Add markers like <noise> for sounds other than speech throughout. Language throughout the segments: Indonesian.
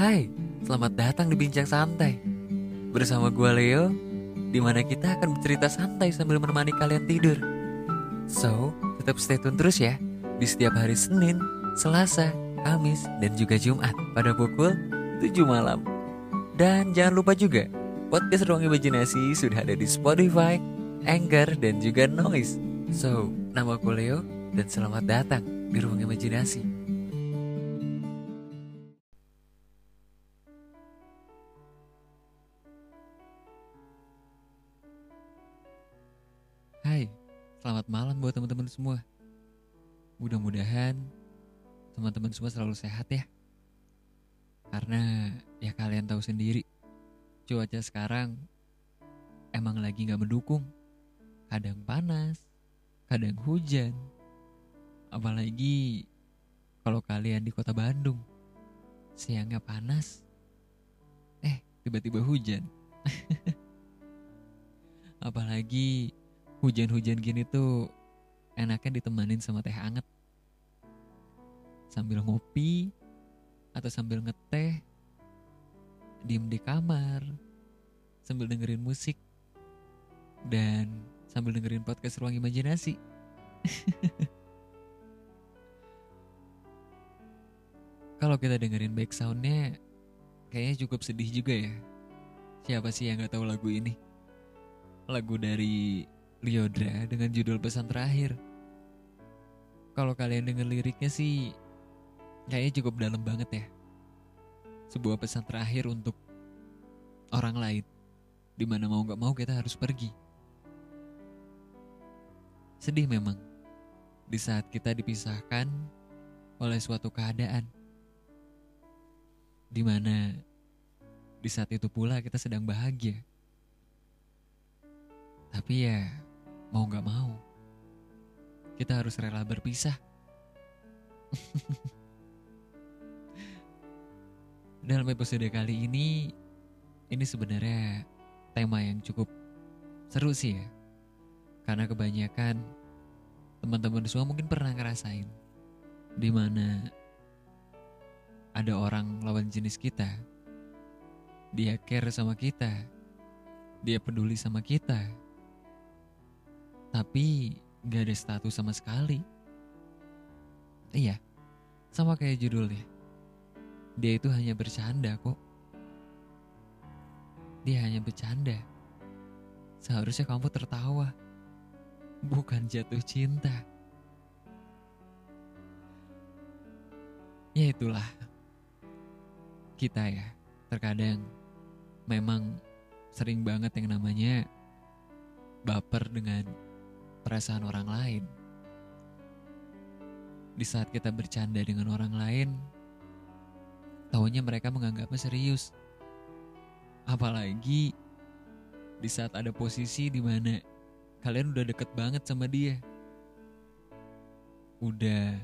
Hai, selamat datang di Bincang Santai. Bersama gue Leo Di mana kita akan bercerita santai sambil menemani kalian tidur. So, tetap stay tune terus ya Di setiap hari Senin, Selasa, Kamis, dan juga Jumat Pada pukul 7 malam. Dan jangan lupa juga Podcast Ruang Imajinasi sudah ada di Spotify, Anchor, dan juga Noise. So, nama aku Leo Dan selamat datang di Ruang Imajinasi malam buat teman-teman semua. Mudah-mudahan teman-teman semua selalu sehat ya. Karena ya kalian tahu sendiri, cuaca sekarang emang lagi nggak mendukung. Kadang panas, kadang hujan. Apalagi kalau kalian di kota Bandung, siangnya panas, eh tiba-tiba hujan. <laughs> Apalagi hujan-hujan gini tuh enaknya ditemanin sama teh hangat. Sambil ngopi atau sambil ngeteh, diem di kamar, sambil dengerin musik, dan sambil dengerin podcast Ruang Imajinasi. <laughs> Kalau kita dengerin back soundnya, kayaknya cukup sedih juga ya. Siapa sih yang gak tahu lagu ini? Lagu dari Liodra dengan judul pesan terakhir. Kalau kalian denger liriknya sih, kayaknya cukup dalam banget ya. Sebuah pesan terakhir untuk orang lain, di mana mau gak mau kita harus pergi. Sedih memang, di saat kita dipisahkan oleh suatu keadaan di mana di saat itu pula kita sedang bahagia. Tapi ya mau gak mau, kita harus rela berpisah. <laughs> Dalam episode kali ini, ini sebenarnya tema yang cukup seru sih ya. Karena kebanyakan teman-teman semua mungkin pernah ngerasain di mana ada orang lawan jenis kita. Dia care sama kita. Dia peduli sama kita. Tapi gak ada status sama sekali. Iya, sama kayak judulnya. Dia itu hanya bercanda kok. Dia hanya bercanda. Seharusnya kamu tertawa. Bukan jatuh cinta. Ya itulah kita ya terkadang memang sering banget yang namanya baper dengan perasaan orang lain. Di saat kita bercanda dengan orang lain, tahunya mereka menganggapnya serius. Apalagi di saat ada posisi di mana kalian udah deket banget sama dia. Udah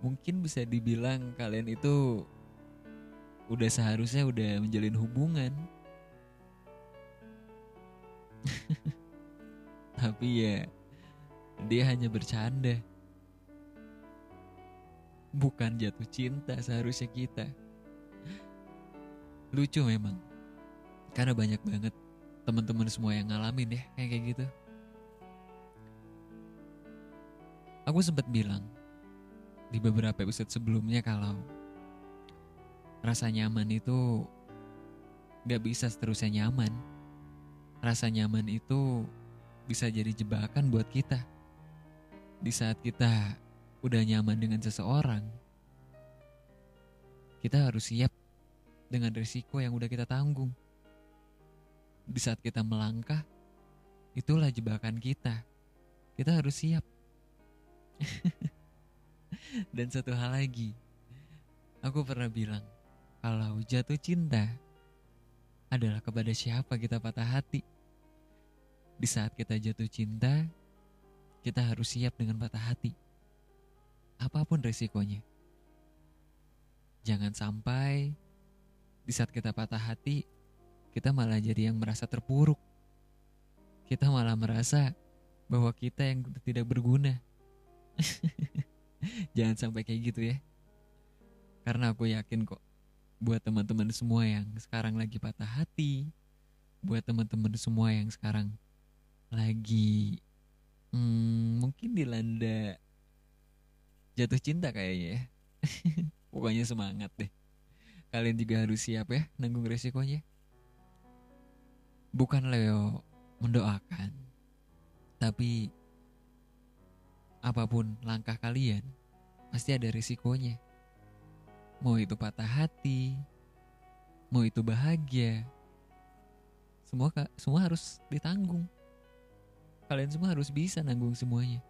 mungkin bisa dibilang kalian itu udah seharusnya udah menjalin hubungan. <laughs> Tapi ya dia hanya bercanda. Bukan jatuh cinta seharusnya kita. Lucu memang. Karena banyak banget teman-teman semua yang ngalamin ya kayak kayak gitu. Aku sempat bilang di beberapa episode sebelumnya kalau rasa nyaman itu gak bisa seterusnya nyaman. Rasa nyaman itu bisa jadi jebakan buat kita. Di saat kita udah nyaman dengan seseorang, kita harus siap dengan risiko yang udah kita tanggung. Di saat kita melangkah, itulah jebakan kita. Kita harus siap. <laughs> Dan satu hal lagi, aku pernah bilang, kalau jatuh cinta adalah kepada siapa kita patah hati. Di saat kita jatuh cinta, kita harus siap dengan patah hati. Apa pun resikonya. Jangan sampai di saat kita patah hati, kita malah jadi yang merasa terpuruk. Kita malah merasa bahwa kita yang tidak berguna. <laughs> Jangan sampai kayak gitu ya. Karena aku yakin kok buat teman-teman semua yang sekarang lagi patah hati, buat teman-teman semua yang sekarang lagi hmm, mungkin dilanda jatuh cinta kayaknya ya. <laughs> Pokoknya semangat deh. Kalian juga harus siap ya nanggung resikonya. Bukan Leo mendoakan, tapi apa pun langkah kalian pasti ada risikonya. Mau itu patah hati, mau itu bahagia, semua semua harus ditanggung. Kalian semua harus bisa nanggung semuanya.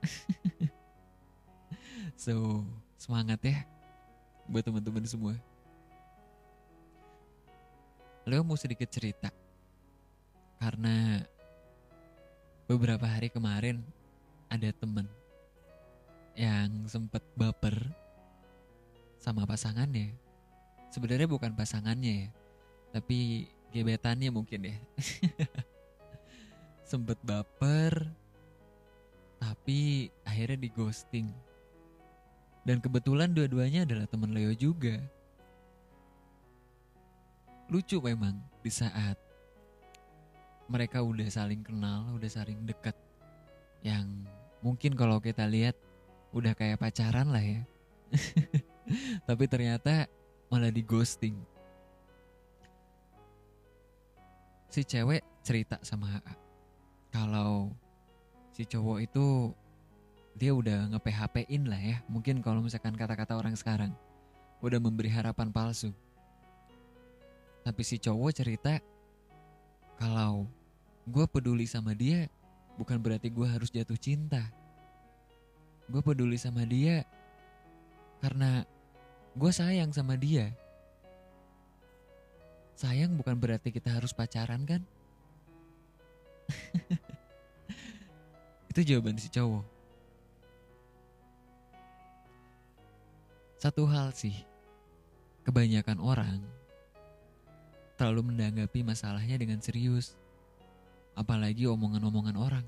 <laughs> so, semangat ya buat teman-teman semua. Leo mau sedikit cerita. Karena beberapa hari kemarin ada temen yang sempet baper sama pasangannya. Sebenarnya bukan pasangannya ya, tapi gebetannya mungkin ya. <laughs> sempet baper, tapi akhirnya di ghosting. Dan kebetulan dua-duanya adalah teman Leo juga. Lucu memang di saat mereka udah saling kenal, udah saling dekat. Yang mungkin kalau kita lihat udah kayak pacaran lah ya. <laughs> Tapi ternyata malah di ghosting. Si cewek cerita sama AA. Kalau si cowok itu dia udah nge-PHP-in lah ya. Mungkin kalau misalkan kata-kata orang sekarang. Udah memberi harapan palsu. Tapi si cowok cerita kalau gue peduli sama dia bukan berarti gue harus jatuh cinta. Gue peduli sama dia karena gue sayang sama dia. Sayang bukan berarti kita harus pacaran kan? <laughs> Itu jawaban si cowok. Satu hal sih, kebanyakan orang terlalu menanggapi masalahnya dengan serius. Apalagi omongan-omongan orang.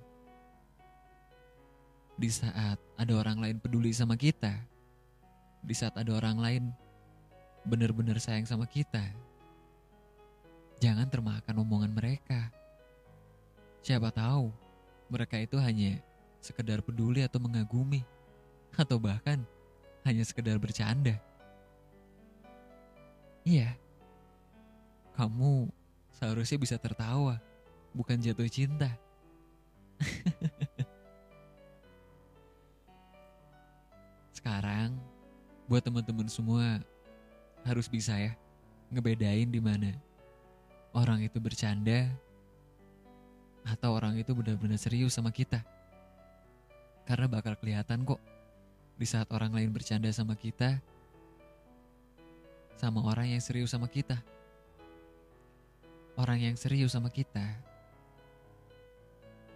Di saat ada orang lain peduli sama kita, di saat ada orang lain benar-benar sayang sama kita, jangan termakan omongan mereka. Siapa tahu mereka itu hanya sekedar peduli atau mengagumi, atau bahkan hanya sekedar bercanda. Iya, kamu seharusnya bisa tertawa, bukan jatuh cinta. <laughs> Sekarang, buat teman-teman semua harus bisa ya ngebedain di mana orang itu bercanda atau orang itu benar-benar serius sama kita. Karena bakal kelihatan kok di saat orang lain bercanda sama kita sama orang yang serius sama kita. Orang yang serius sama kita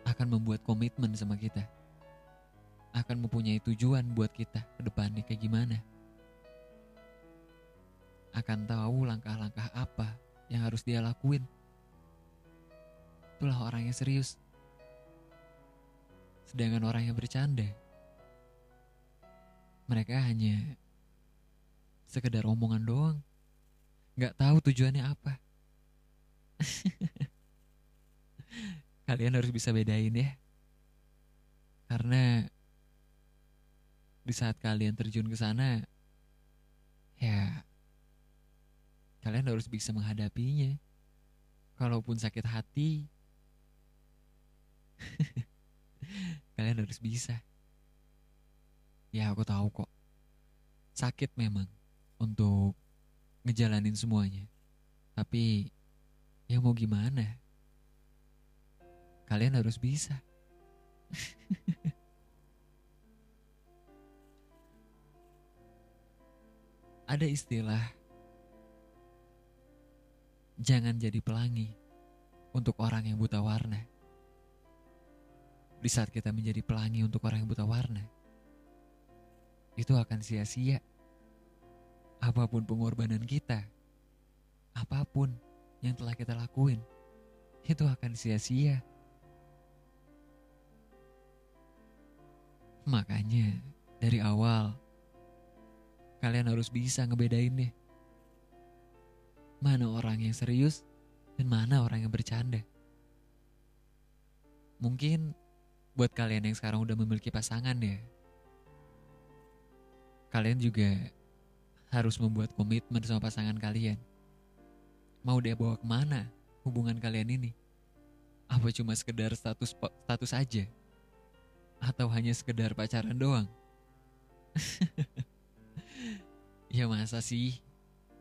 akan membuat komitmen sama kita. Akan mempunyai tujuan buat kita ke depannya kayak gimana. Akan tahu langkah-langkah apa yang harus dia lakuin. Itulah orang yang serius. Sedangkan orang yang bercanda, mereka hanya sekedar omongan doang. Gak tahu tujuannya apa. <laughs> Kalian harus bisa bedain ya. Karena di saat kalian terjun ke sana, ya kalian harus bisa menghadapinya. Kalaupun sakit hati, <laughs> kalian harus bisa. Ya aku tahu kok. Sakit memang untuk ngejalanin semuanya. Tapi ya mau gimana? Kalian harus bisa. <laughs> Ada istilah jangan jadi pelangi untuk orang yang buta warna. Di saat kita menjadi pelangi untuk orang yang buta warna, itu akan sia-sia. Apa pun pengorbanan kita, apa pun yang telah kita lakuin, itu akan sia-sia. Makanya dari awal kalian harus bisa ngebedain nih mana orang yang serius dan mana orang yang bercanda. Mungkin buat kalian yang sekarang udah memiliki pasangan ya, kalian juga harus membuat komitmen sama pasangan kalian. Mau dia bawa ke mana hubungan kalian ini? Apa cuma sekedar status status aja? Atau hanya sekedar pacaran doang? <laughs> ya masa sih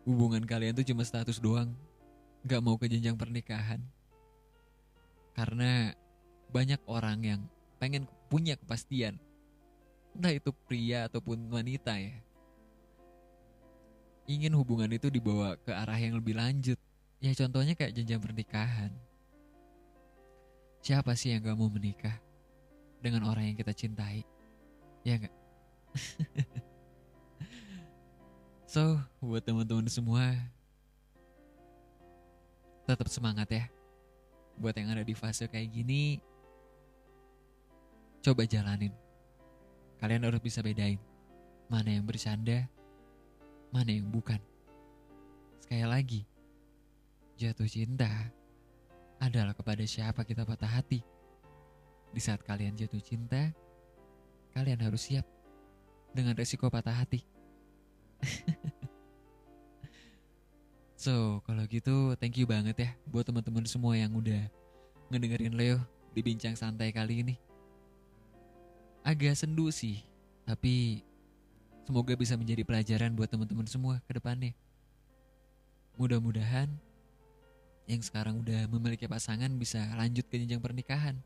hubungan kalian tuh cuma status doang, gak mau ke jenjang pernikahan. Karena banyak orang yang pengen punya kepastian. Entah itu pria ataupun wanita ya. Ingin hubungan itu dibawa ke arah yang lebih lanjut. Ya contohnya kayak jenjang pernikahan. Siapa sih yang gak mau menikah dengan orang yang kita cintai? Ya gak? <laughs> So, buat teman-teman semua, tetap semangat ya. Buat yang ada di fase kayak gini, coba jalanin. Kalian harus bisa bedain mana yang bercanda, mana yang bukan. Sekali lagi, jatuh cinta adalah kepada siapa kita patah hati. Di saat kalian jatuh cinta, kalian harus siap dengan resiko patah hati. <laughs> so, kalau gitu thank you banget ya buat teman-teman semua yang udah ngedengerin Leo di bincang santai kali ini. Agak sendu sih, tapi semoga bisa menjadi pelajaran buat teman-teman semua ke depannya. Mudah-mudahan yang sekarang udah memiliki pasangan bisa lanjut ke jenjang pernikahan.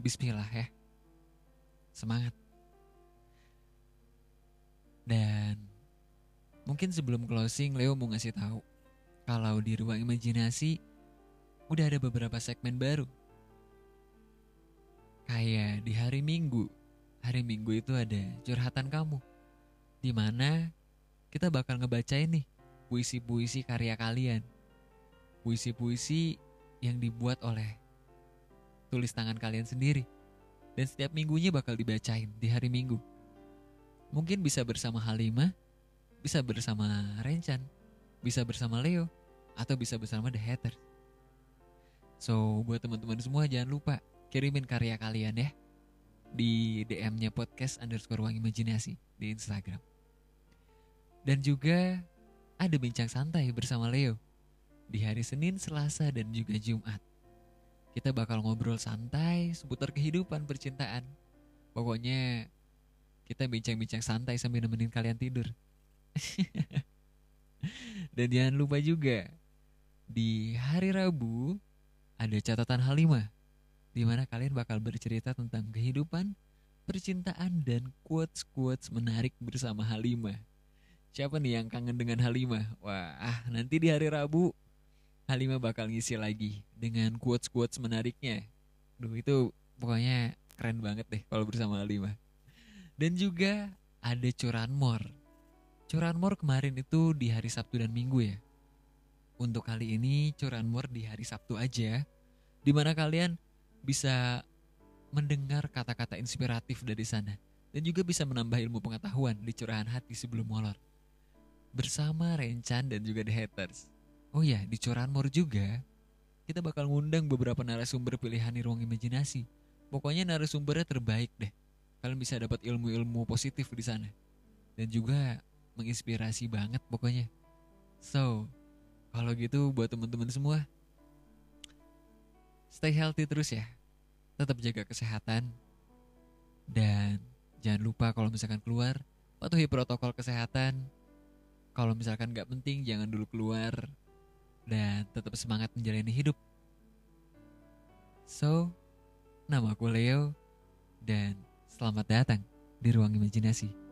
Bismillah ya. Semangat. Dan mungkin sebelum closing Leo mau ngasih tahu kalau di ruang imajinasi udah ada beberapa segmen baru. Kayak di hari Minggu. Hari Minggu itu ada curhatan kamu. di mana kita bakal ngebacain nih puisi-puisi karya kalian. Puisi-puisi yang dibuat oleh tulis tangan kalian sendiri. Dan setiap minggunya bakal dibacain di hari Minggu. Mungkin bisa bersama Halimah, bisa bersama Rencan, bisa bersama Leo, atau bisa bersama The Hatters. So, buat teman-teman semua jangan lupa kirimin karya kalian ya di DM-nya podcast underscore ruang imajinasi di Instagram. Dan juga ada bincang santai bersama Leo di hari Senin, Selasa, dan juga Jumat. Kita bakal ngobrol santai seputar kehidupan percintaan. Pokoknya kita bincang-bincang santai sambil nemenin kalian tidur. <laughs> Dan jangan lupa juga di hari Rabu ada catatan Halimah di mana kalian bakal bercerita tentang kehidupan, percintaan dan quotes-quotes menarik bersama Halimah. Siapa nih yang kangen dengan Halimah? Wah, nanti di hari Rabu Halimah bakal ngisi lagi dengan quotes-quotes menariknya. Duh, itu pokoknya keren banget deh kalau bersama Halimah. Dan juga ada curanmor. Curanmor kemarin itu di hari Sabtu dan Minggu ya. Untuk kali ini curanmor di hari Sabtu aja. Di mana kalian bisa mendengar kata-kata inspiratif dari sana. Dan juga bisa menambah ilmu pengetahuan di curahan hati sebelum molor. Bersama Rencan dan juga The Haters. Oh ya, di curanmor juga kita bakal ngundang beberapa narasumber pilihan di ruang imajinasi. Pokoknya narasumbernya terbaik deh kalian bisa dapat ilmu-ilmu positif di sana dan juga menginspirasi banget pokoknya so kalau gitu buat teman-teman semua stay healthy terus ya. Tetap jaga kesehatan. Dan jangan lupa kalau misalkan keluar patuhi protokol kesehatan. Kalau misalkan nggak penting jangan dulu keluar dan tetap semangat menjalani hidup. So nama aku Leo dan Selamat datang di ruang imajinasi.